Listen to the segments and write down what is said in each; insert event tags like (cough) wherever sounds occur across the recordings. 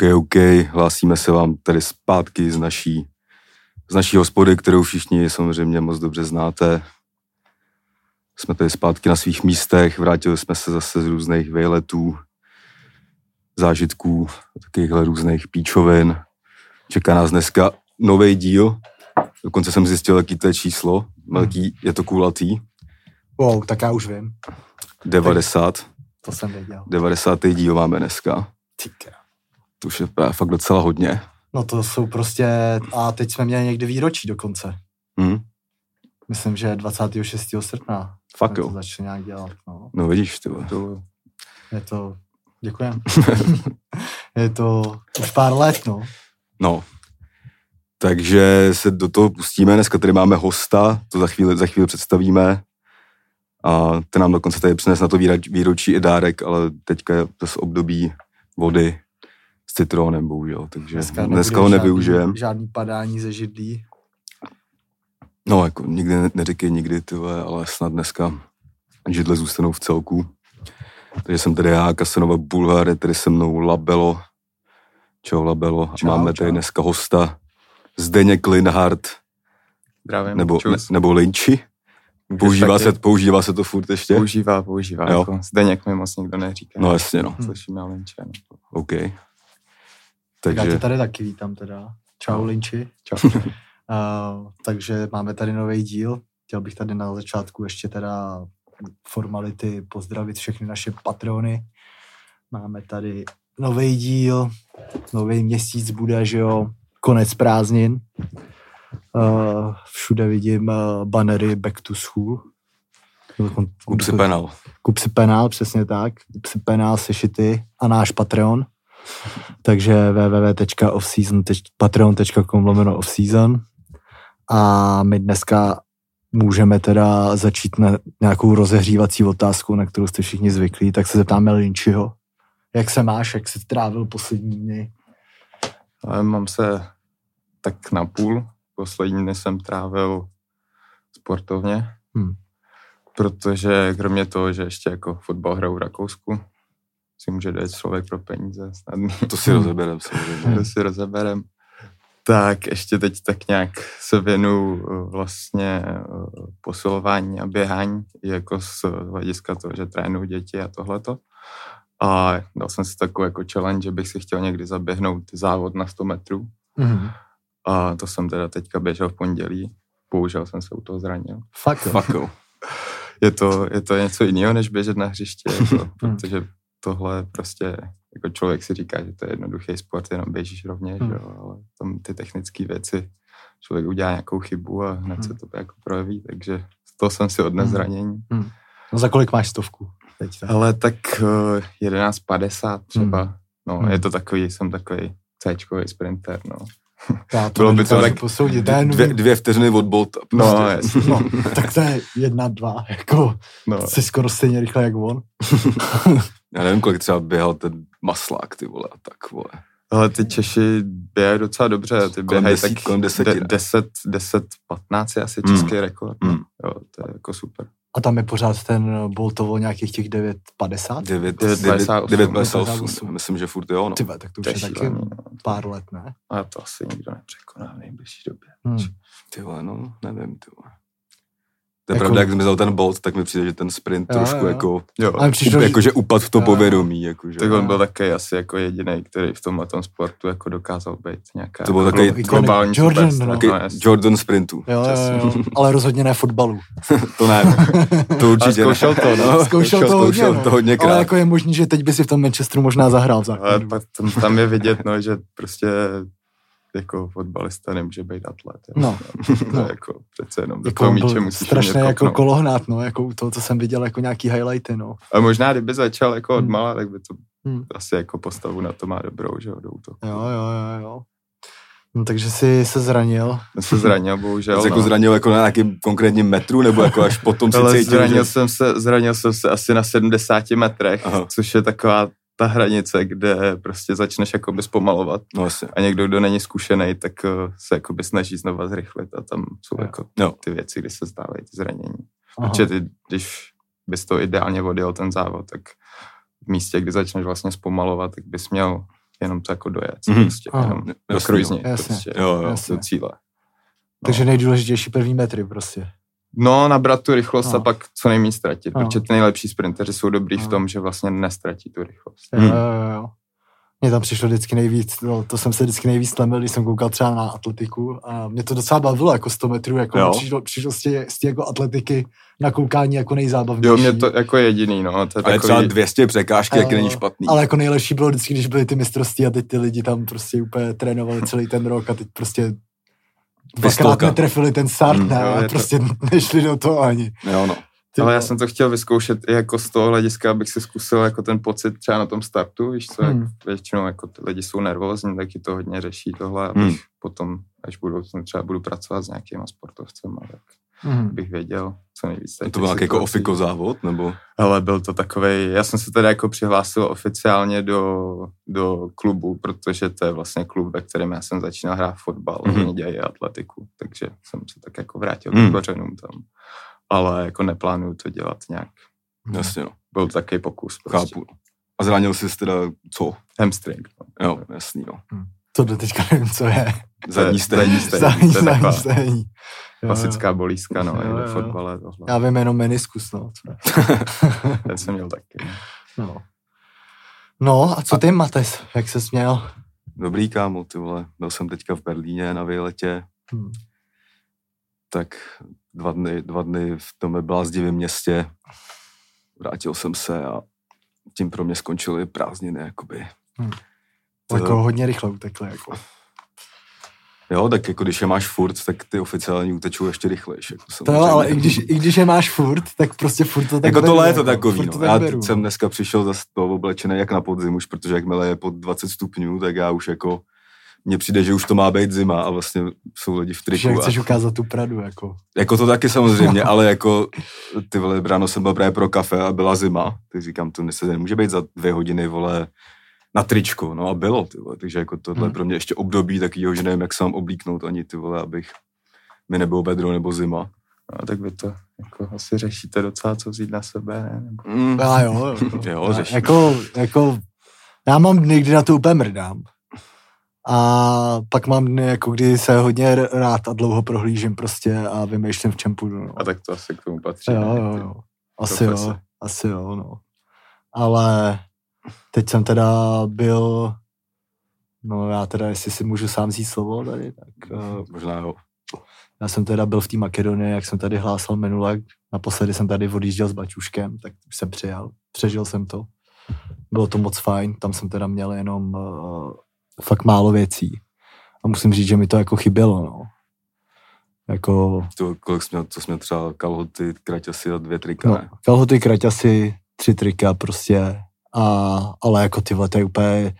OK, OK, hlásíme se vám tady zpátky z naší, z naší hospody, kterou všichni samozřejmě moc dobře znáte. Jsme tady zpátky na svých místech, vrátili jsme se zase z různých vejletů, zážitků, takovýchhle různých píčovin. Čeká nás dneska nový díl, dokonce jsem zjistil, jaký to je číslo, velký, je to kulatý, Wow, tak já už vím. 90, To jsem věděl. 90. díl máme dneska. Ty krá- To už je právě fakt docela hodně. No to jsou prostě, a teď jsme měli někdy výročí dokonce. Hm? Myslím, že 26. srpna. Fakt jo. To začali nějak dělat, no. No vidíš, ty. To, Je to, děkujem. (laughs) je to už pár let, no. No. Takže se do toho pustíme. Dneska tady máme hosta, to za chvíli, za chvíli představíme. A ten nám dokonce tady přines na to výročí i dárek, ale teďka je to z období vody s citronem, bohužel. Takže dneska, dneska ho nebude nevyužijeme. Žádný, žádný padání ze židlí. No, jako nikdy ne- neříkej nikdy, ty vole, ale snad dneska židle zůstanou v celku. Takže jsem tady já, Kasanova Bulhar, je tady se mnou Labelo. Čau Labelo. A Čau, máme čau. tady dneska hosta Zdeněk Linhardt, zdravím. nebo, ne, nebo Linči. Používá se, používá se to furt ještě? Používá, používá. Jo. Jako, Zdeněk mi moc nikdo neříká. No jasně, no. Slyším já Linče. No. OK. Tak já tě Takže, tady taky vítám teda. Čau, No. Linči. Čau. (laughs) Uh, takže máme tady nový díl. Chtěl bych tady na začátku ještě teda formality pozdravit všechny naše patrony. Máme tady nový díl, nový měsíc bude, že jo, konec prázdnin. Uh, všude vidím uh, bannery Back to School. kup si penal. Kup si penál, přesně tak. Kup si penál, sešity a náš Patreon. (laughs) Takže www.offseason.patreon.com lomeno offseason. A my dneska můžeme teda začít na nějakou rozehřívací otázku, na kterou jste všichni zvyklí, tak se zeptáme Lynčiho. Jak se máš, jak jsi trávil poslední dny? Mám se tak na půl. Poslední dny jsem trávil sportovně. Hmm. Protože kromě toho, že ještě jako fotbal hraju v Rakousku, si může dát člověk pro peníze snadný. To si rozeberem samozřejmě. to si rozeberem. Tak ještě teď tak nějak se věnu eh, vlastně eh, posilování a běhání, jako z hlediska toho, že trénuju děti a tohleto. A dal jsem si takovou jako challenge, že bych si chtěl někdy zaběhnout závod na 100 metrů. Mhm. A to jsem teda teďka běžel v pondělí. Bohužel jsem se u toho zranil. Fakt jo. Fakt (laughs) jo. Je to, je to něco jiného, než běžet na hřiště, jako, (laughs) protože tohle prostě, jako člověk si říká, že to je jednoduchý sport, jenom běžíš rovně, Hmm. že jo, ale tam ty technické věci, člověk udělá nějakou chybu a hned se to jako projeví, takže to jsem si odnes Hmm. zranění. No za kolik máš stovku? Teď tak. Ale tak uh, 11.50 třeba, Hmm. no, Hmm. je to takový, jsem takový C-čkový sprinter, no. (laughs) Já bylo by to tak posoudit. Dvě, vím- dvě vteřiny od Bolta. No, prostě. jasně. No, (laughs) tak to je jedna, dva, jako no. jsi skoro stejně rychle jak on. (laughs) Já nevím, kolik třeba běhal ten maslák, ty vole, a tak, vole. Ale ty Češi běhají docela dobře, ty běhají desít- tak kolem deseti, de, ne? 10, 10, 15 je asi Mm. český rekord. no. Mm. Jo, to je jako super. A tam je pořád ten Boltovo nějakých těch 9,50? 9, 9,58. 9,58. Myslím, že furt jo, no. Ty vole, tak to už To je taky no. pár let, ne? Ale to asi nikdo nepřekoná v nejbližší době. Hmm. Ty vole, no, nevím, ty vole. To je Jako- pravda, jak zmizel ten Bolt, tak mi přijde, že ten sprint Jo, trošku jo. jako, Jo, Ale přišlo, up, že- jako že upad v to Jo, povědomí, jako, že. tak on byl taky asi jako jediný, který v tomhle tom sportu jako dokázal být nějaká To byl takový- glo- globální Jordan, no. Taky no, jasně. Jordan sprintu. Jo, jo, jo, (laughs) ale rozhodně ne fotbalu. (laughs) To ne, to Ale určitě zkoušel ne. to, no. (laughs) Zkoušel to hodně, zkoušel no. to hodněkrát. Ale jako je možný, že teď by si v tom Manchesteru možná zahrál v Ale tam je vidět, no, že prostě jako fotbalista nemůže být atlet. jo. No, (laughs) to no. je jako přece jenom do Jako toho míče musíš strašně umět jako kolohnát, no, jako u toho, co jsem viděl, jako nějaký highlighty, no. A možná, kdyby začal jako od Hmm. mala, tak by to Hmm. asi jako postavu na to má dobrou, že jo, do útoku. Jo, jo, jo, jo. No, takže jsi se zranil. Já se zranil, bohužel. Jsi jako no. zranil jako na nějakým konkrétním metru, nebo jako až potom si Ale cítil, zranil, že... jsem se, zranil jsem se asi na 70 metrech. Aha. což je taková ta hranice, kde prostě začneš jakoby zpomalovat No jasně. a někdo, kdo není zkušený, tak eh, se jakoby snaží znova zrychlit a tam jsou Jo. jako ty věci, kdy se stávají ty zranění. Aha. Protože ty, když bys to ideálně odjel ten závod, tak v místě, kdy začneš vlastně zpomalovat, tak bys měl jenom to jako dojet, Mhm. prostě, Aha. jenom do Jasně. prostě, Jo, jo. Do cíle. Takže nejdůležitější první metry prostě. No, nabrat tu rychlost No. a pak co nejméně ztratit, No. protože ty nejlepší sprinteři jsou dobrý v No. tom, že vlastně nestratí tu rychlost. Jo, Hmm. jo, jo. Mně tam přišlo vždycky nejvíc, no, to jsem se vždycky nejvíc tlemil, když jsem koukal třeba na atletiku a mě to docela bavilo, jako 100 metrů, jako Jo. přišlo, přišlo z, tě, z tě jako atletiky na koukání jako nejzábavnější. Jo, mě to jako jediný, no, to je Ale třeba takový, 200 překážky, jak není špatný. Ale jako nejlepší bylo vždycky, když byly ty mistrovství a teď ty lidi tam prostě úplně trénovali celý ten rok a teď prostě dvakrát netrefili ten start, Mm, ne, jo, je to- prostě nešli do toho ani. Jo, no. Ty ale já jsem to chtěl vyzkoušet i jako z toho hlediska, abych si zkusil jako ten pocit třeba na tom startu, víš co, Hmm. jak většinou jako ty lidi jsou nervózní, taky to hodně řeší tohle, abych Hmm. potom, až budu třeba budu pracovat s nějakýma sportovcem, tak Mhm. bych věděl co nejvíc. tady To byl nějaký jako ofiko závod, nebo? Ale byl to takový, já jsem se teda jako přihlásil oficiálně do, do klubu, protože to je vlastně klub, ve kterém já jsem začínal hrát fotbal, mm-hmm. oni dělají atletiku, takže jsem se tak jako vrátil Mhm. mm. k kořenům tam. Ale jako neplánuju to dělat nějak. Jasně, no. Byl to takový pokus. Prostě. Chápu. A zranil jsi teda co? Hamstring. No. Jo, jasný, no. To do teďka nevím, co je. Zadní stehní. Zadní, stehní. Klasická bolízka, no, Jo, jo, ve fotbale tohle. Já vím jenom meniskus, no. (laughs) Ten jsem měl taky. no. No a co ty, Mates, jak se směl? Dobrý kámo, ty vole. Byl jsem teďka v Berlíně na výletě, Hm. tak dva dny, dva dny v tom blázdivém městě. Vrátil jsem se a tím pro mě skončily prázdniny, jakoby. Hm. To- Jako hodně rychle utekli, jako. Jo, tak jako když je máš furt, tak ty oficiální utečou ještě rychlejš. Jako To jo, ale i když, i když je máš furt, tak prostě furt to tak jako to léto jako, takový, no. Já beru, jsem no. dneska přišel zase to oblečený jak na podzim už, protože jakmile je pod 20 stupňů, tak já už jako mně přijde, že už to má být zima a vlastně jsou lidi v Že triku. A, chceš ukázat tu Pradu, jako. jako to taky samozřejmě, ale jako ty vole, ráno jsem byl právě pro kafe a byla zima, tak říkám, to se nemůže být za dvě hodiny, vole, na tričku, no a bylo, ty vole, takže jako tohle Hmm. pro mě ještě období takového, že nevím, jak se mám oblíknout ani ty vole, abych mi nebylo vedro nebo zima. No, tak vy to jako asi řešíte docela, co vzít na sebe, ne? Nebo... Mm. Já jo, jako, Jo, já, (laughs) řeším. jako, jako, já mám dny, kdy na to úplně mrdám. A pak mám dny, jako kdy se hodně rád a dlouho prohlížím prostě a vymýšlím, v čem půjdu. No. A tak to asi k tomu patří. Jo, ne? jo, jo. Asi jo, asi jo, no. Ale teď jsem teda byl, no já teda, jestli si můžu sám vzít slovo tady, tak uh, Možná jo. já jsem teda byl v té Makedonii, jak jsem tady hlásal minule, naposledy jsem tady odjížděl s Bačuškem, tak už jsem přijal, přežil jsem to. Bylo to moc fajn, tam jsem teda měl jenom uh, fakt málo věcí. A musím říct, že mi to jako chybělo, no. Jako, To, kolik jsi měl, co jsi měl třeba kalhoty, kraťasy a dvě trika, no, ne? kalhoty, kraťasy, tři trika prostě, a, ale jako ty vole, to je úplně,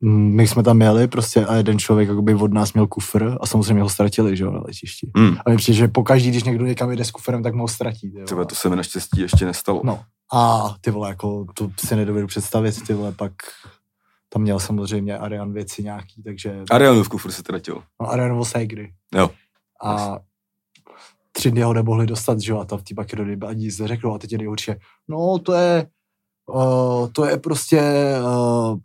mm, my jsme tam jeli prostě a jeden člověk jakoby od nás měl kufr a samozřejmě ho ztratili, že jo, na letišti. Hmm. A mi přijde, že pokaždý, když někdo někam jede s kufrem, tak mu ho ztratí. Třeba to se mi naštěstí ještě nestalo. No. A ty vole, jako to si nedovedu představit, ty vole, pak tam měl samozřejmě Arian věci nějaký, takže Arianu v kufru se tratil. no, Arian byl Segry. Jo. A tři dny ho nemohli dostat, že jo, a tam v té Makedonii ani nic neřekl, a teď je nejhorší, no to je, uh, to je prostě uh,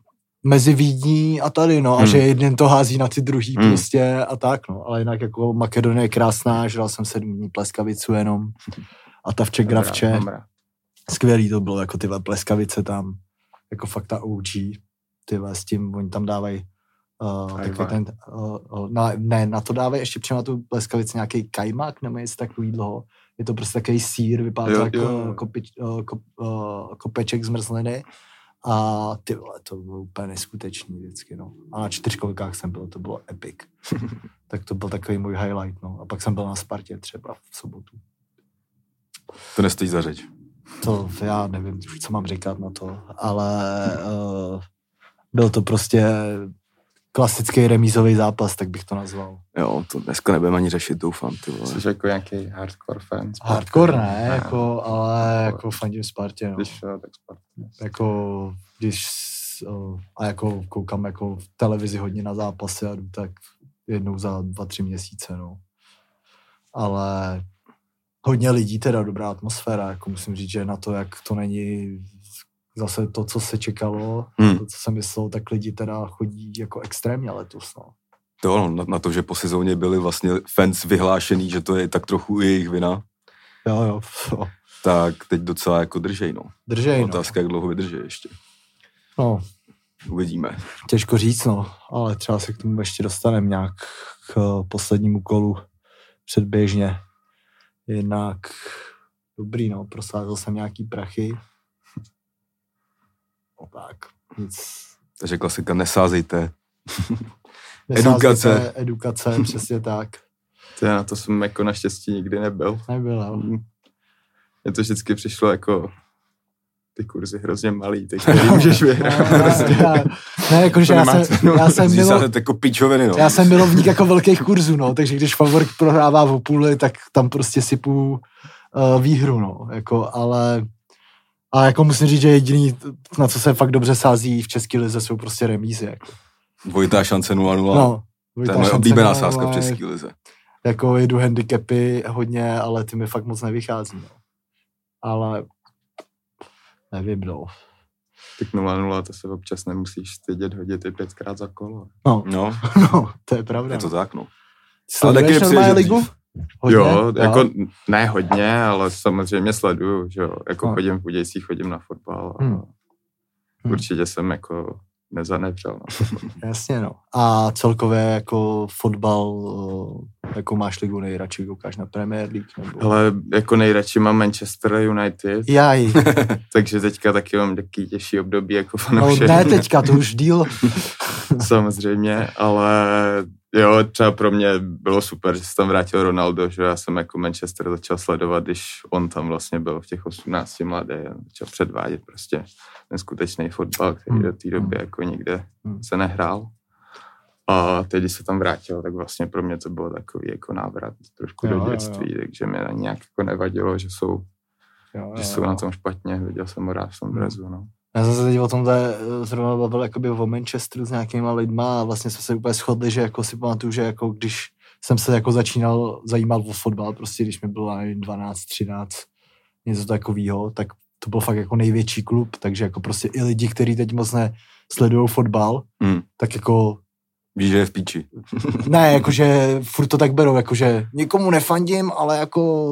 mezi Vídní a tady, no, a Hmm. že jeden to hází na ty druhý Hmm. prostě a tak, no, ale jinak jako Makedonie je krásná, žral jsem sedm dní pleskavicu jenom a ta vče Mám rád, gravče, skvělý to bylo, jako ty pleskavice tam, jako fakt ta OG, ty vole, s tím, oni tam dávají uh, takový ten, uh, uh, na, ne, na to dávají ještě přijema tu pleskavici nějaký kajmak, nebo něco takový dlouho. Je to prostě takový sír, vypadá Jo, to jako jo. kopič, uh, kop, uh, kopeček zmrzliny. A ty vole, to bylo úplně neskutečný vždycky, no. A na čtyřkolkách jsem byl, to bylo epic. (laughs) tak to byl takový můj highlight, no. A pak jsem byl na Spartě třeba v sobotu. To nestojí za řeč. To já nevím, co mám říkat na to, ale uh, byl to prostě klasický remízový zápas, tak bych to nazval. Jo, to dneska nebudeme ani řešit, doufám, ty vole. Jsi jako nějaký hardcore fan? Sparty? Hardcore ne, jako, ale jako fandím Spartě, no. Když jo, tak Sparty. Jako, když a jako koukám jako v televizi hodně na zápasy a jdu tak jednou za dva, tři měsíce, no. Ale hodně lidí, teda dobrá atmosféra, jako musím říct, že na to, jak to není zase to, co se čekalo, Hmm. to, co jsem myslel, tak lidi teda chodí jako extrémně letos. No. To, no, na, na to, že po sezóně byli vlastně fans vyhlášený, že to je tak trochu i jejich vina, Jo, jo, jo. tak teď docela jako držej, no. Držej, no. Otázka, jak dlouho vydrží ještě. no. Uvidíme. Těžko říct, no, ale třeba se k tomu ještě dostaneme nějak k eh, poslednímu kolu předběžně. Jinak dobrý, no, prosázel jsem nějaký prachy. Tak, nic. Takže klasika, nesázejte. (laughs) Nesázejte, Edukace. Edukace, (laughs) přesně tak. To já na to jsem jako naštěstí nikdy nebyl. Nebyl, jo. Mně to vždycky přišlo jako ty kurzy hrozně malý, ty (laughs) který můžeš vyhrát. Ne, prostě. ne, ne, jakože To já jsem, cenu. já jsem sázet jako pičoviny, no. já jsem milovník jako velkých kurzů, no, takže když favorit prohrává v půli, tak tam prostě sypu uh, výhru, no, jako, ale a jako musím říct, že jediný, na co se fakt dobře sází v České lize, jsou prostě remízy, jako. Dvojitá šance 0-0. No, to je moje šance oblíbená na- sázka v České lize. Jako jedu handicapy hodně, ale ty mi fakt moc nevychází, no. Ale nevím, no. Tak 0-0, to se občas nemusíš stydět hodit i pětkrát za kolo. No, No, (laughs) no, to je pravda. je to no. tak, no. Sleduješ normálně ligu? dřív. Hodně? Jo, jako ne hodně, ale samozřejmě sleduju, že jo. Jako No. chodím v Budějcích, chodím na fotbal. A Hmm. Hmm. Určitě jsem jako nezanevřel. No. (laughs) Jasně, no. A celkově jako fotbal, jako máš ligu nejradši, koukáš na Premier League? Nebo... Ale jako nejradši mám Manchester United, Jaj, (laughs) takže teďka taky mám taky těžší období jako no fanoušek. ne teďka, to už díl. (laughs) Samozřejmě, ale jo, třeba pro mě bylo super, že se tam vrátil Ronaldo, že já jsem jako Manchester začal sledovat, když on tam vlastně byl v těch 18 mladý a začal předvádět prostě neskutečný fotbal, který do té doby jako nikde se nehrál. A teď, když se tam vrátil, tak vlastně pro mě to bylo takový jako návrat trošku Jo, do jo, jo. dětství, takže mě nějak jako nevadilo, že jsou, Jo, že jo, jsou jo. na tom špatně, viděl jsem ho rád v tom drezu, no. Já jsem se teď o tomhle eh, zrovna bavil jakoby o Manchesteru s nějakýma lidma a vlastně jsme se úplně shodli, že jako si pamatuju, že jako když jsem se jako začínal zajímat o fotbal, prostě když mi bylo nevím, 12, 13, něco takového, tak to byl fakt jako největší klub, takže jako prostě i lidi, kteří teď moc nesledují fotbal, Hmm. tak jako Víš, že je v píči. ne, jakože furt to tak berou, jakože nikomu nefandím, ale jako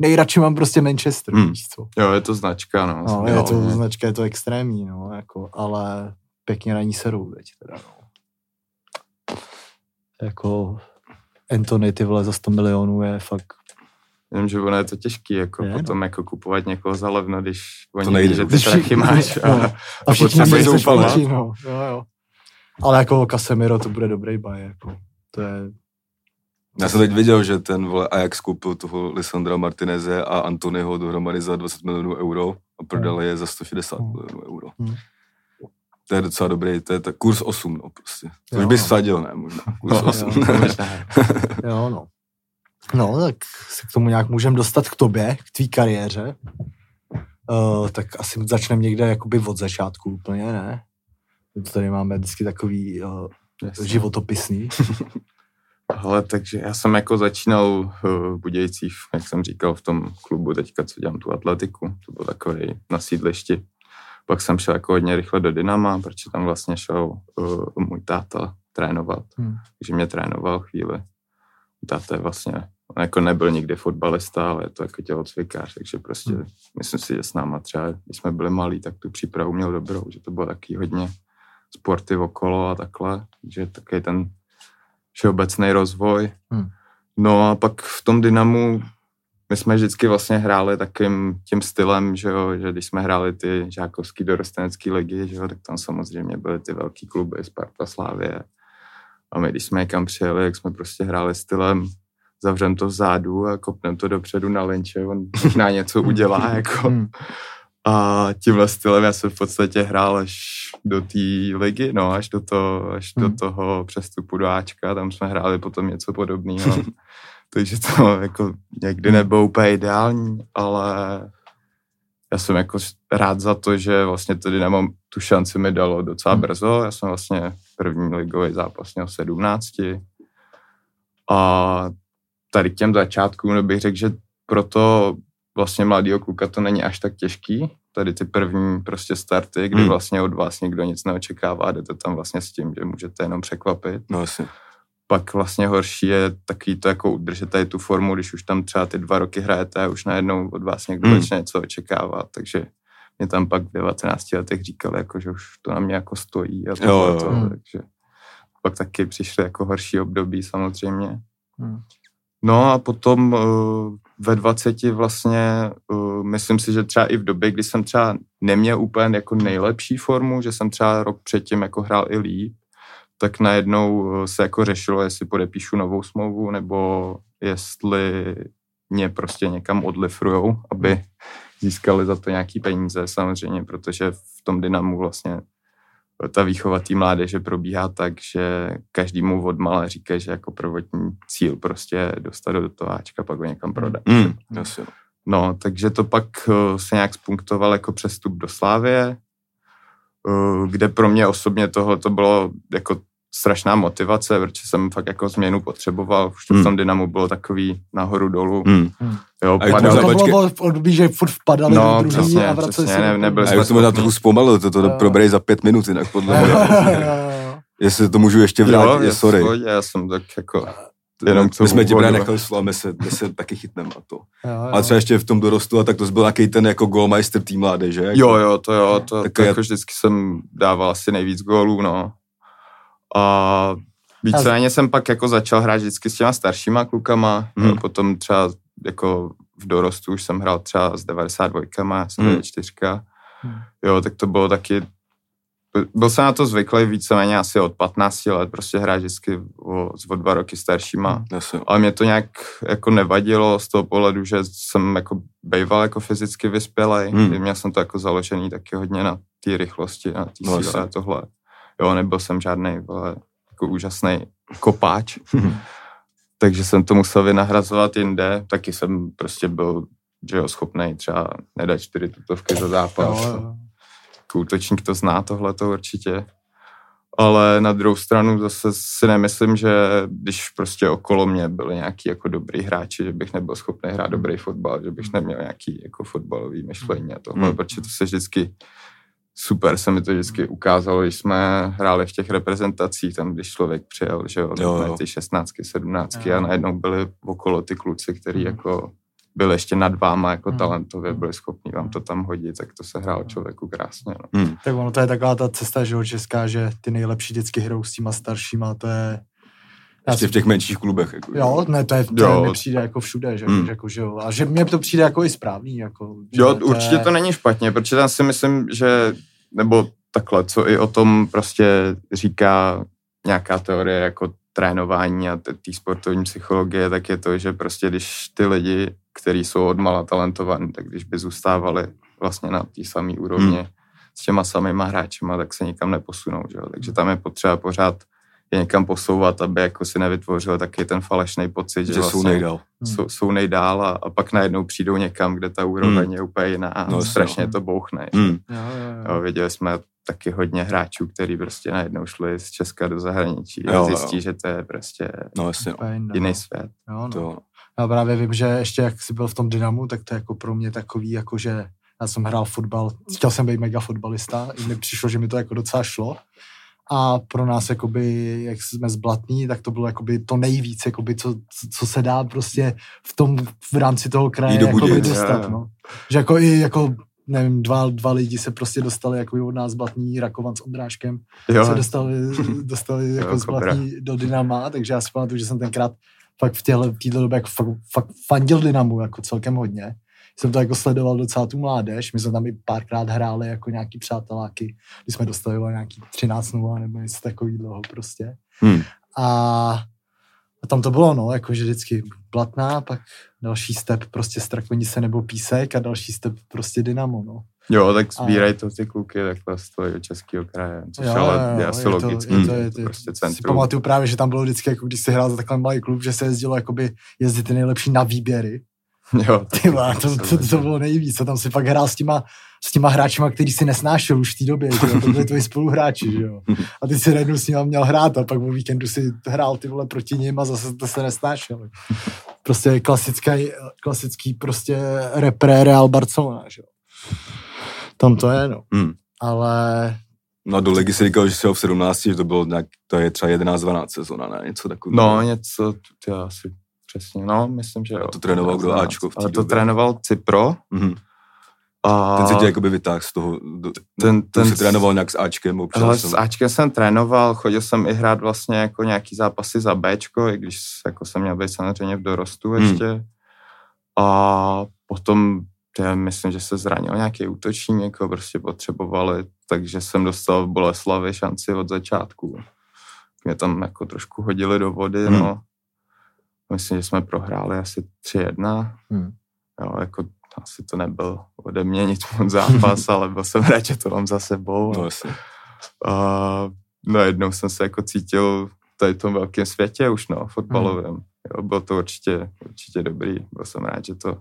nejradši mám prostě Manchester, Hmm. co. Jo, je to značka, no. No, Jo, je to no. značka, je to extrémní, no, jako, ale pěkně na ní serou teď teda, no. Jako Anthony, ty vole, za 100 milionů je fakt, Vím, že ono je to těžký, jako Je, no. potom jako kupovat někoho za levno, když oni nejde ví, že ty (laughs) prachy máš. A, no, a všichni se platit, no, jo, jo. Ale jako Casemiro to bude dobrý baj, jako, to je, Já jsem teď viděl, že ten vole Ajax koupil toho Lisandra Martineze a Antonyho dohromady za 20 milionů euro a prodali je za 160 Hmm. milionů euro. Hmm. To je docela dobrý, to je ta kurz 8, no prostě. To Jo, už bys no. vsadil, ne, možná. Kurz No, 8. jo. možná. jo, no. No, tak se k tomu nějak můžeme dostat k tobě, k tvý kariéře. Uh, tak asi začneme někde jakoby od začátku úplně, ne? My to tady máme vždycky takový uh, Jasně. životopisný. Ale takže já jsem jako začínal eh, v Budějcích, jak jsem říkal, v tom klubu teďka, co dělám tu atletiku. To byl takový na sídlišti. Pak jsem šel jako hodně rychle do Dynama, protože tam vlastně šel uh, můj táta trénovat. Hmm. Takže mě trénoval chvíli. Táta je vlastně, on jako nebyl nikdy fotbalista, ale je to jako tělocvikář, takže prostě Hmm. myslím si, že s náma třeba, když jsme byli malí, tak tu přípravu měl dobrou, že to bylo taky hodně sporty okolo a takhle, že taky ten všeobecný rozvoj. Hmm. No a pak v tom Dynamu my jsme vždycky vlastně hráli takým tím stylem, že, jo, že když jsme hráli ty žákovský dorostenecký ligy, že jo, tak tam samozřejmě byly ty velký kluby, Sparta, Slávie. A my, když jsme někam přijeli, jak jsme prostě hráli stylem zavřem to vzadu a kopnem to dopředu na linče, on možná něco udělá, (laughs) jako. Hmm. A tímhle stylem já jsem v podstatě hrál až do té ligy, no, až do, to, až do Hmm. toho přestupu do Ačka, tam jsme hráli potom něco podobného. (laughs) Takže to jako někdy nebylo úplně ideální, ale já jsem jako rád za to, že vlastně to Dynamo tu šanci mi dalo docela Hmm. brzo. Já jsem vlastně první ligový zápas měl v 17. A tady k těm začátkům no bych řekl, že pro to vlastně mladýho kluka to není až tak těžký, tady ty první prostě starty, kdy Hmm. vlastně od vás nikdo nic neočekává, jdete tam vlastně s tím, že můžete jenom překvapit. No asi. Pak vlastně horší je takový to jako udržet tady tu formu, když už tam třeba ty dva roky hrajete a už najednou od vás někdo Hmm. začne něco očekávat, takže mě tam pak v 19 letech říkali, jako, že už to na mě jako stojí a Jo, tohle jo, to, jo. takže pak taky přišly jako horší období samozřejmě. Hmm. No a potom uh, ve 20 vlastně, uh, myslím si, že třeba i v době, kdy jsem třeba neměl úplně jako nejlepší formu, že jsem třeba rok předtím jako hrál i líp, tak najednou uh, se jako řešilo, jestli podepíšu novou smlouvu, nebo jestli mě prostě někam odlifrujou, aby získali za to nějaký peníze samozřejmě, protože v tom Dynamu vlastně ta výchova té mládeže probíhá tak, že každému odmala říká, že jako prvotní cíl prostě dostat do toho Ačka, pak ho někam prodat. Mm. No, takže to pak eh, se nějak spunktoval jako přestup do Slávie, eh, kde pro mě osobně tohle to bylo jako strašná motivace, protože jsem fakt jako změnu potřeboval, už to v Hmm. tom Dynamu bylo takový nahoru dolů. Mm. Jo, A jak padal- to To bylo v období, že furt vpadali No, druhý přesně, a vraceli přesně, se. ne- do nebyli A já jsem možná trochu zpomalil, to, to proberej za pět minut, jinak podle mě. (laughs) Jestli to můžu ještě vrátit, jo, sorry. v pohodě, já jsem tak jako jenom my jsme ti právě nechali slovo, my se, my se taky chytneme a to. jo, jo. A třeba ještě v tom dorostu, a tak to byl nějaký ten jako golmeister tým mládeže. Jako, Jo, jo, to jo, to, Tak to já- jako vždycky jsem dával asi nejvíc gólů, no. A víceméně jsem pak jako začal hrát vždycky s těma staršíma klukama, Hmm. hmm. potom třeba jako v dorostu už jsem hrál třeba s 92, já jsem Hmm. hmm. čtyřka. Hmm. Jo, tak to bylo taky, byl jsem na to zvyklý víceméně asi od 15 let, prostě hrát vždycky o, o dva roky staršíma. Asi. Ale mě to nějak jako nevadilo z toho pohledu, že jsem jako bejval jako fyzicky vyspělej. Hmm. Hmm. Měl jsem to jako založený taky hodně na té rychlosti, na té No, síle a tohle. Jo, nebyl jsem žádný jako úžasný kopáč. (laughs) takže jsem to musel vynahrazovat jinde. Taky jsem prostě byl že jo, schopný třeba nedat čtyři tutovky za zápas. Jo, jo. Jako útočník to zná tohle to určitě. Ale na druhou stranu zase si nemyslím, že když prostě okolo mě byli nějaký jako dobrý hráči, že bych nebyl schopný hrát dobrý fotbal, že bych neměl nějaký jako fotbalový myšlení a tohle, Hmm. protože to se vždycky super se mi to vždycky ukázalo, když jsme hráli v těch reprezentacích, tam když člověk přijel, že jo, Jo, jo. ty 16, 17 Jo. a najednou byli okolo ty kluci, který jako byli ještě nad váma jako Hmm. talentově, byli schopni vám to tam hodit, tak to se hrálo člověku krásně. No. Hmm. Tak ono to je taková ta cesta, že jo, česká, že ty nejlepší vždycky hrajou s těma staršíma, to je... Já si- v těch menších klubech. Jako, Jo, ne, to, je, to Jo. mi přijde jako všude, že, hmm. jako, že jo. A že mně to přijde jako i správný, jako. Jo, to určitě je, to není špatně, protože tam si myslím, že, nebo takhle, co i o tom prostě říká nějaká teorie jako trénování a té sportovní psychologie, tak je to, že prostě když ty lidi, kteří jsou odmala talentovaní, tak když by zůstávali vlastně na té samé úrovni Hmm. s těma samýma hráčema, tak se nikam neposunou, že jo? takže tam je potřeba pořád je někam posouvat, aby jako si nevytvořil taky ten falešný pocit, že, že vlastně jsou nejdál. jsou, jsou nejdál a, a pak najednou přijdou někam, kde ta úroveň Hmm. je úplně jiná a No, strašně no. to bouchne. Hmm. Jo, jo, jo. Jo, viděli jsme taky hodně hráčů, kteří prostě najednou šli z Česka do zahraničí Jo, a zjistí, jo. že to je prostě No jasně, no. Jiný no. svět. Jo, no. To, Já právě vím, že ještě jak jsi byl v tom Dynamu, tak to je jako pro mě takový, jako že já jsem hrál fotbal, chtěl jsem být mega fotbalista, i mi přišlo, že mi to jako docela šlo. A pro nás, jakoby, jak jsme zblatní, tak to bylo jakoby to nejvíc, jakoby, co, co se dá prostě v tom v rámci toho kraje do jakoby, dostat. No. Že jako i jako nevím, dva, dva lidi se prostě dostali jako od nás zblatní, Rakovan s Ondráškem, Jo, se dostali, (laughs) dostali jako Jo, zblatní do Dynama, takže já si pamatuju, že jsem tenkrát fakt v téhle, v téhle době jako fakt, fakt fandil Dynamu jako celkem hodně. Jsem to jako sledoval docela tu mládež, my jsme tam i párkrát hráli jako nějaký přáteláky, když jsme dostali nějaký 13 0 nebo něco takového prostě. hmm. A, a tam to bylo, no, jako že vždycky platná, pak další step prostě Strakonice nebo Písek a další step prostě Dynamo, no. jo, tak sbírají to ty kluky takhle z toho českého kraje, což Jo, ale jo, je asi je to- logický, je to- je to- prostě Si centrum. pamatuju právě, že tam bylo vždycky, jako když jsi hrál za takhle malý klub, že se jezdilo jakoby jezdit ty nejlepší na výběry. (laughs) Jo, Ty vole, to, to, to, bylo nejvíc. A tam si fakt hrál s těma, s těma hráčima, který si nesnášel už v té době. Že jo? To byli tvoji spoluhráči, že jo. A ty si najednou s nima měl hrát a pak o víkendu si hrál ty vole proti ním a zase to se nesnášel. Prostě klasický, klasický prostě repre Real Barcelona, že jo. Tam to je, no. Hmm. Ale No do ligy si říkal, že jsi ho v 17, že to bylo nějak, to je třeba 11-12 sezona, ne? Něco takového. No, něco, to já asi přesně, no, myslím, že jo. to trénoval kdo Ačko v té to trénoval Cipro. Mhm. A Ten se tě jakoby vytáhl z toho, do, ten, ten jsi trénoval nějak s Ačkem občas. Jsem- s Ačkem jsem trénoval, chodil jsem i hrát vlastně jako nějaký zápasy za Bčko, i když jako jsem měl být samozřejmě v dorostu Hmm. ještě. A potom já myslím, že se zranil nějaký útočník, jako prostě potřebovali, takže jsem dostal v Boleslavi šanci od začátku. Mě tam jako trošku hodili do vody, Hmm. no. Myslím, že jsme prohráli asi 3-1. Hmm. Jo, jako asi to nebyl ode mě nic moc zápas, (laughs) ale byl jsem rád, že to mám za sebou. No, jasně. A najednou jsem se jako cítil tady v tom velkém světě už, no, fotbalovém. Jo, bylo to určitě, určitě dobrý. Byl jsem rád, že to,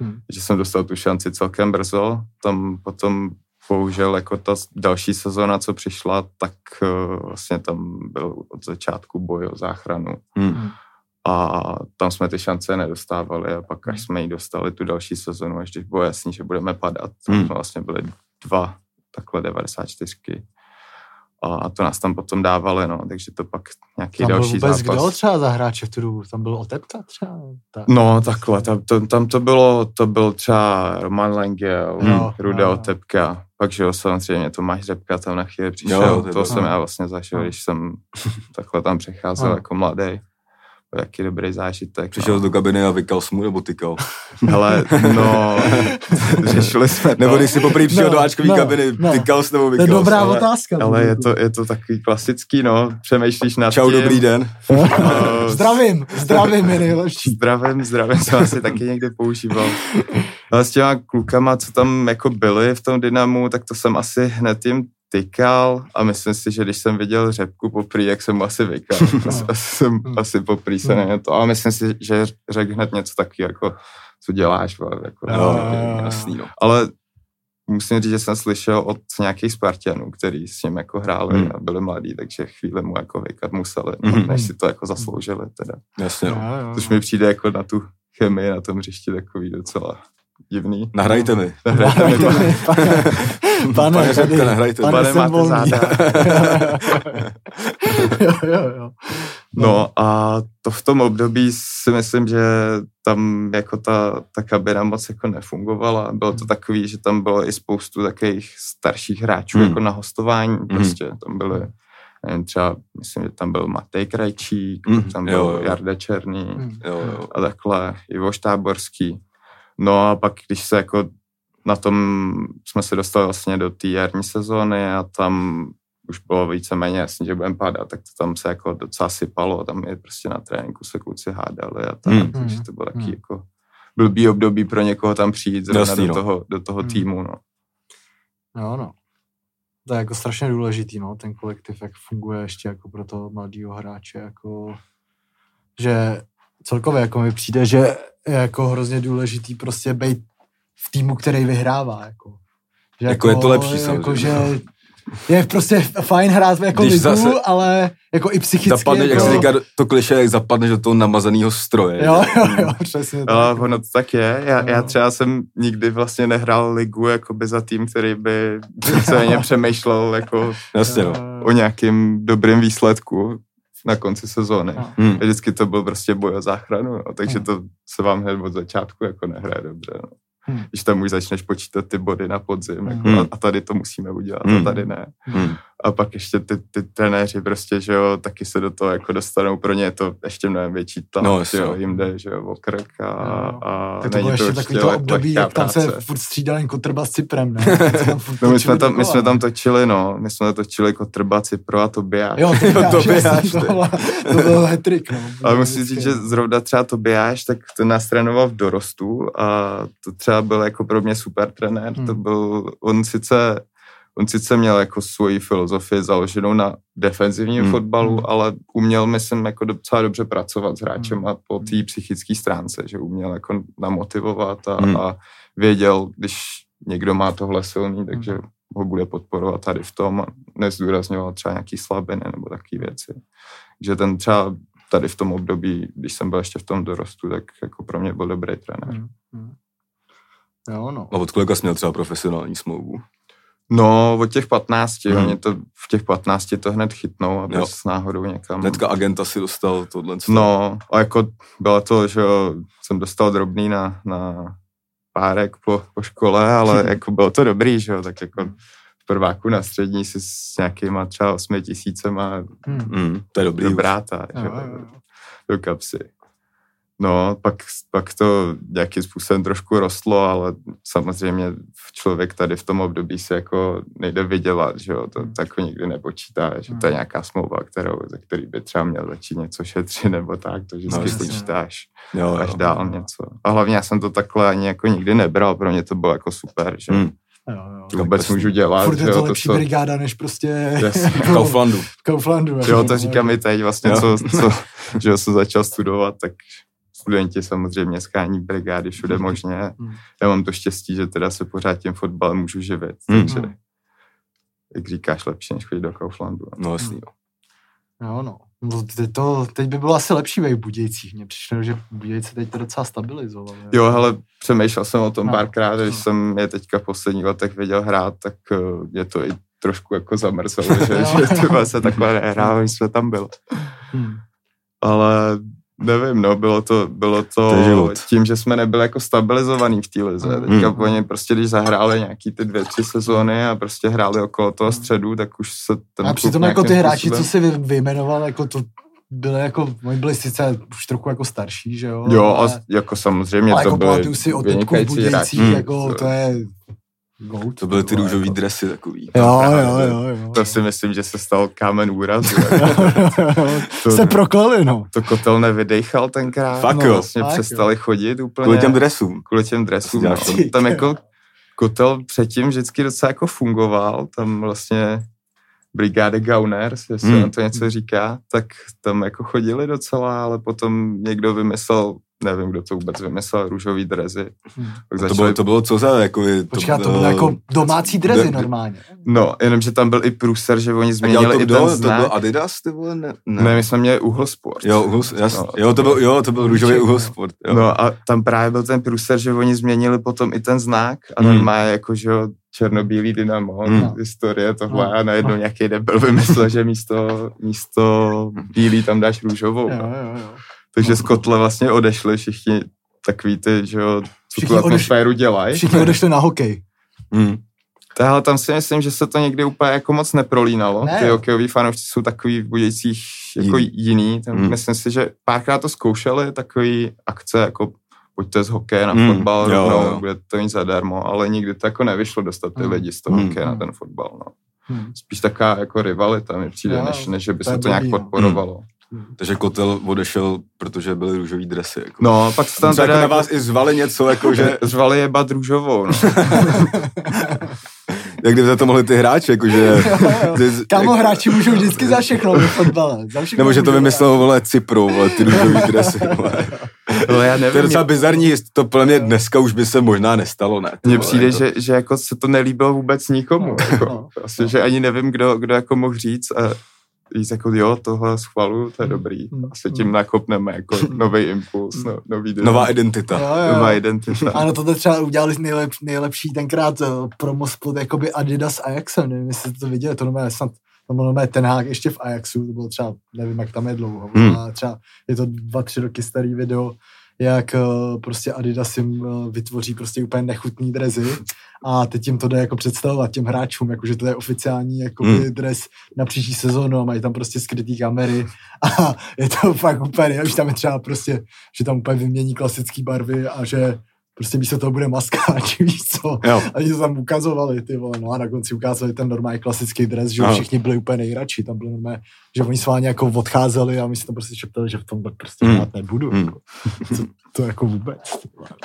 Hmm. že jsem dostal tu šanci celkem brzo. Tam potom bohužel jako ta další sezóna, co přišla, tak eh, vlastně tam byl od začátku boj o záchranu. Hmm. A tam jsme ty šance nedostávali a pak až jsme ji dostali tu další sezonu, až když bylo jasný, že budeme padat, tak Hmm. jsme vlastně byli dva takhle 94. A, a to nás tam potom dávali, no, takže to pak nějaký tam byl další vůbec zápas. kdo třeba za hráče v tu dobu? Tam byl Otepka třeba? Ta, No, takhle, tam to, tam to bylo, to byl třeba Roman Lengel, Hmm. hmm. Ruda Jo. Otepka, pak, že jo, samozřejmě Tomáš Řepka tam na chvíli přišel, Jo, to to jsem já vlastně zažil, No. když jsem takhle tam přecházel No. jako mladý. Jaký dobrý zážitek. Přišel no. do kabiny a vykal jsi mu nebo tykal? (laughs) Hele, no, (laughs) řešili jsme to. Nebo když jsi poprvé přišel No, do Ačkový no, kabiny, no. tykal jsi nebo to je vykal dobrá ale- otázka. Ale je to, je to takový klasický, no, přemýšlíš nad Čau, tím. dobrý den. Eh, (laughs) zdravím, zdravím je nejlepší. Zdravím, zdravím jsem asi taky někdy používal. Ale s těma klukama, co tam jako byli v tom Dynamu, tak to jsem asi hned jim tykal a myslím si, že když jsem viděl řepku poprý, jak jsem asi vykal. (laughs) Asi, asi, jsem, Hmm. asi poprý se na to. A myslím si, že řekl hned něco takového, jako co děláš. Jako, Jo, No, jo, jo. jasný, no. ale musím říct, že jsem slyšel od nějakých Spartanů, který s ním jako hráli Hmm. a byli mladí, takže chvíli mu jako vykat museli, Mhm. než si to jako zasloužili teda. Jasně, no. Což mi přijde jako na tu chemii na tom hřišti takový docela divný. Nahrajte mi. Nahrajte mi to. (laughs) (laughs) Pane, pane, Řepka, nahrajte. Pane, Pane, máte volný. záda. (laughs) jo, jo, jo. No a to v tom období si myslím, že tam jako ta, ta kabina moc jako nefungovala. Bylo to takový, že tam bylo i spoustu takových starších hráčů Hmm. jako na hostování. Prostě tam byly, nevím, třeba myslím, že tam byl Matej Krajčík, Hmm, tam byl jo, jo. Jarda Černý Hmm. Jo, jo. a takhle, Ivo Štáborský. No a pak, když se jako na tom jsme se dostali vlastně do té jarní sezóny a tam už bylo víceméně jasný, že budeme padat, tak to tam se jako docela sypalo, tam je prostě na tréninku se kluci hádali a tak, Hmm. takže to bylo taky Hmm. jako blbý období pro někoho tam přijít zrovna Jasný, do, no. toho, do toho Hmm. týmu, no. Jo, no. To je jako strašně důležitý, no, ten kolektiv, jak funguje ještě jako pro toho mladého hráče, jako, že celkově jako mi přijde, že je jako hrozně důležitý prostě být v týmu, který vyhrává, jako. Že Jako je to lepší Jako, samozřejmě, že no. je prostě fajn hrát jako Když ligu, zase- ale jako i psychicky. Zapadne, jako, jak se říká, to kliše, jak zapadneš do toho namazaného stroje. Jo, jo, jo, přesně tak. Ale ono to tak je. Já, já No. třeba jsem nikdy vlastně nehrál ligu jakoby za tým, který by víceméně (laughs) přemýšlel jako Jasně, no. o nějakým dobrým výsledku na konci sezóny. No. Hmm. Vždycky to byl prostě boj o záchranu, no, takže Hmm. to se vám hned od začátku jako nehraje dobře. No. Hmm. Když tam už začneš počítat ty body na podzim, jako, Hmm. a, a tady to musíme udělat, Hmm. a tady ne. Hmm. A pak ještě ty, ty trenéři prostě, že jo, taky se do toho jako dostanou, pro ně je to ještě mnohem větší tlak, No, no, že jo, no. jim jde, že jo, o krk a, Jo. a Tak to není bylo ještě takový to období, jak tam se práce. furt střídal jen Kotrba s Cyprem, ne? (laughs) Se No my jsme, tam, my jsme tam točili, no, my jsme točili Kotrba, Cypro a Tobiáš. Jo, (laughs) to, to to, běháš, to, ty. bylo, to byl hetrik, no. (laughs) Ale musím říct, že zrovna třeba Tobiáš, tak to nás trénoval v dorostu a to třeba byl jako pro mě super trenér. Hmm. To byl, on sice, on sice měl jako svoji filozofii založenou na defenzivním Hmm. fotbalu, Hmm. ale uměl, myslím, jako docela dobře pracovat s hráčem Hmm. a po té psychické stránce, že uměl jako namotivovat a, Hmm. a věděl, když někdo má tohle silný, takže Hmm. ho bude podporovat tady v tom a nezdůrazňoval třeba nějaký slabiny nebo takové věci. že ten třeba tady v tom období, když jsem byl ještě v tom dorostu, tak jako pro mě byl dobrý trenér. Hmm, hmm. Jo, no. A od kolika jsi měl třeba profesionální smlouvu? No, od těch 15, Hmm. hmm. oni to v těch 15 to hned chytnou, aby Jo. s náhodou někam... Hnedka agenta si dostal tohle. No, a jako bylo to, že jsem dostal drobný na, na párek po, po škole, ale (laughs) jako bylo to dobrý, že jo, tak jako v prváku na střední si s nějakýma třeba 8 tisícema Hmm. Mm, to je dobrý. dobrá ta, že jo, jo. do kapsy. No, pak, pak to nějakým způsobem trošku rostlo, ale samozřejmě člověk tady v tom období se jako nejde vydělat, že jo, to Hmm. tak nikdy nepočítá, že to je nějaká smlouva, kterou, ze který by třeba měl začít něco šetřit nebo tak, to vždycky No, no, počítáš Jo, až jo. dál něco. A hlavně já jsem to takhle ani jako nikdy nebral, pro mě to bylo jako super, že Mm. Jo, jo. to vůbec můžu dělat, Furt je to jo, to, lepší co, brigáda, než prostě. V (laughs) Kauflandu. Kauflandu. jako. jo, to říkám i teď vlastně, Jo. co, co, že jsem začal studovat, tak studenti samozřejmě skání brigády všude možně. Hmm. Já mám to štěstí, že teda se pořád tím fotbalem můžu živit, Hmm. takže Hmm. jak říkáš, lepší než chodit do Kauflandu. No jasný, jo. Jo, no. No, teď, to, teď by bylo asi lepší ve Budějcích. Mně přišlo, že Budějci teď to docela stabilizovali. Jo, hele, přemýšlel jsem o tom No. párkrát, když No. jsem je teďka v posledních letech viděl hrát, tak eh, je to i trošku jako zamrzelo, že, (laughs) Jo. že tyhle se takhle nehrál, když jsme tam byli. Hmm. Ale nevím, no, bylo to, bylo to, To tím, že jsme nebyli jako stabilizovaný v té lize. Mm. Teďka Mm. oni prostě, když zahráli nějaký ty dvě, tři sezóny a prostě hráli okolo toho středu, tak už se ten A přitom jako ty hráči, co způsobem- si vy- vyjmenoval, jako to byly jako, oni byli sice už trochu jako starší, že jo? Jo, ale, a jako samozřejmě ale to jako byly si o vynikající hráči. Hmm. jako to je goat. To byly ty vole, růžový jako. dresy takový. Jo, jo, jo, jo. To si myslím, že se stal kámen úrazu. (laughs) To- Jste prokleli, no. to kotel nevydechal tenkrát. Fakt no, jo. Vlastně Fakt přestali chodit úplně. Kvůli těm dresům. kvůli těm dresům. No. to. Tam jako kotel předtím vždycky docela jako fungoval, tam vlastně brigády Gauners, jestli hmm. na to něco říká, tak tam jako chodili docela, ale potom někdo vymyslel, nevím, kdo to vůbec vymyslel, růžový drezy. Hmm. Tak To bylo, to bylo co za, jako je, Počká, to bylo jako domácí drezy de- normálně. No, jenomže tam byl i průser, že oni změnili to i kdo? ten To znak. byl Adidas, ty vole? Ne, ne. Ne, my jsme měli Uhl Sport. Jo, uhol, jas, No, jo, to byl, jo, to byl růžový no. sport. Jo. No a tam právě byl ten průser, že oni změnili potom i ten znak a Hmm. normálně jako, že jo, černobílý dynamo, Hmm. historie tohle No. a najednou nějaký debil vymyslel, že místo, místo bílý tam dáš růžovou. Jo, No. jo, jo. Takže z kotle vlastně odešli všichni takový ty, že jo, co Všichni tu atmosféru dělají. Všichni odešli na hokej. Hmm. Ale tam si myslím, že se to někdy úplně jako moc neprolínalo. Ne. Ty hokejoví fanoušci jsou takový v Budějcích jako Jiný. jiný. Tam Hmm. Myslím si, že párkrát to zkoušeli, takový akce jako pojďte z hokeje na Hmm. fotbal, Jo, rovnou, jo. bude to mít zadarmo, ale nikdy to jako nevyšlo dostat ty Hmm. lidi z toho Hmm. hokeje na Hmm. ten fotbal. No. Hmm. Spíš taková jako rivalita mi přijde, Jo, než, než že by se to nějak no. Podporovalo. Takže kotel odešel, protože byly růžový dresy. Jako. No, pak se Tam jako teda na vás i zvali něco, jako že, (laughs) řvali jebat růžovou. No. (laughs) jak kdyby za to mohli ty hráči, jako že, (laughs) že- Kámo, jak- hráči můžou vždycky za všechno ve fotbale. Za všechno nebo že to vymyslel, vole, Cypru, vole, ty růžový dresy, vole. no já To je nevím, docela bizarní, to podle mě dneska už by se možná nestalo, ne? Mně přijde, jako- že, že jako se to nelíbilo vůbec nikomu. No, Jako, no, vlastně, no. že ani nevím, kdo, kdo jako mohl říct a říct jako jo, tohle schvalu, to je Hmm, dobrý. hmm, Asi tím nakopneme jako nový impuls, no, nový Nová dynamik, identita. Jo, jo. nová identita. Ano, tohle třeba udělali nejlep, nejlepší tenkrát uh, promo spot jakoby Adidas Ajaxem, nevím, jestli jste to viděli, to nové snad to byl nové ten hák ještě v Ajaxu, to bylo třeba, nevím, jak tam je dlouho, Hmm. a třeba je to dva, tři roky starý video, jak uh, prostě Adidas jim uh, vytvoří prostě úplně nechutný drezy a teď jim to jde jako představovat těm hráčům, jakože to je oficiální jakoby Hmm. dres na příští sezónu a mají tam prostě skrytý kamery (laughs) a je to fakt úplně, už tam je třeba prostě, že tam úplně vymění klasické barvy a že prostě místo toho bude maskáč, (laughs) víš co. Jo. A oni to tam ukazovali, ty vole, no a na konci ukázali ten normální klasický dres, že Aha. všichni byli úplně nejradši, tam bylo normálně, že oni s vámi jako odcházeli a my si tam prostě šeptali, že v tom prostě Hmm. hrát nebudu. Hmm. Jako. (laughs) Co, to jako vůbec.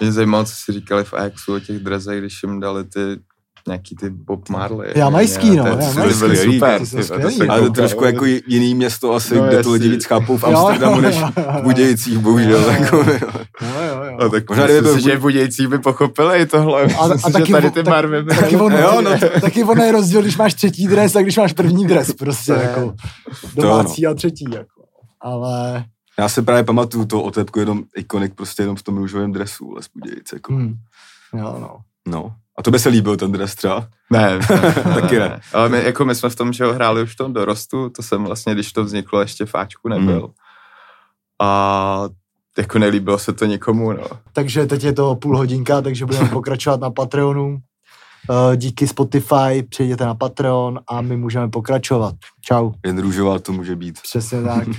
Mě zajímalo, co si říkali v Ajaxu o těch drezech, když jim dali ty nějaký ty Bob Marley. Jamajský, no, Ty jamajský. byly Skvělý, super. ty jsou ty, to skvělý. Ale to je trošku jako jiný město asi, No, kde to lidi víc chápou v Jo, Amsterdamu, než (laughs) jo, v Budějicích, bohužel. Jo, No, tak Možná, kdyby byl- že Budějcí by pochopili i tohle. A, a taky, že tady on- ty tak- barvy by... taky, ono, Jo, no taky ono je rozdíl, když máš třetí dres a když máš první dres, prostě To jako To domácí a třetí, jako. Ale, Já si právě pamatuju to otepku jenom ikonik prostě jenom v tom růžovém dresu, ale z Budějic, jako. hm, jo, no. No. A to by se líbil ten dres třeba? Ne, (laughs) Taky ne. Ale my, jako my jsme v tom, že ho hráli už v tom dorostu, to jsem vlastně, když to vzniklo, ještě v Ačku nebyl. Hmm. A jako nelíbilo se to nikomu, no. Takže teď je to půl hodinka, takže budeme (laughs) pokračovat na Patreonu. Eh, Díky Spotify, přejděte na Patreon a my můžeme pokračovat. Čau. Jen růžová to může být. Přesně tak. (laughs)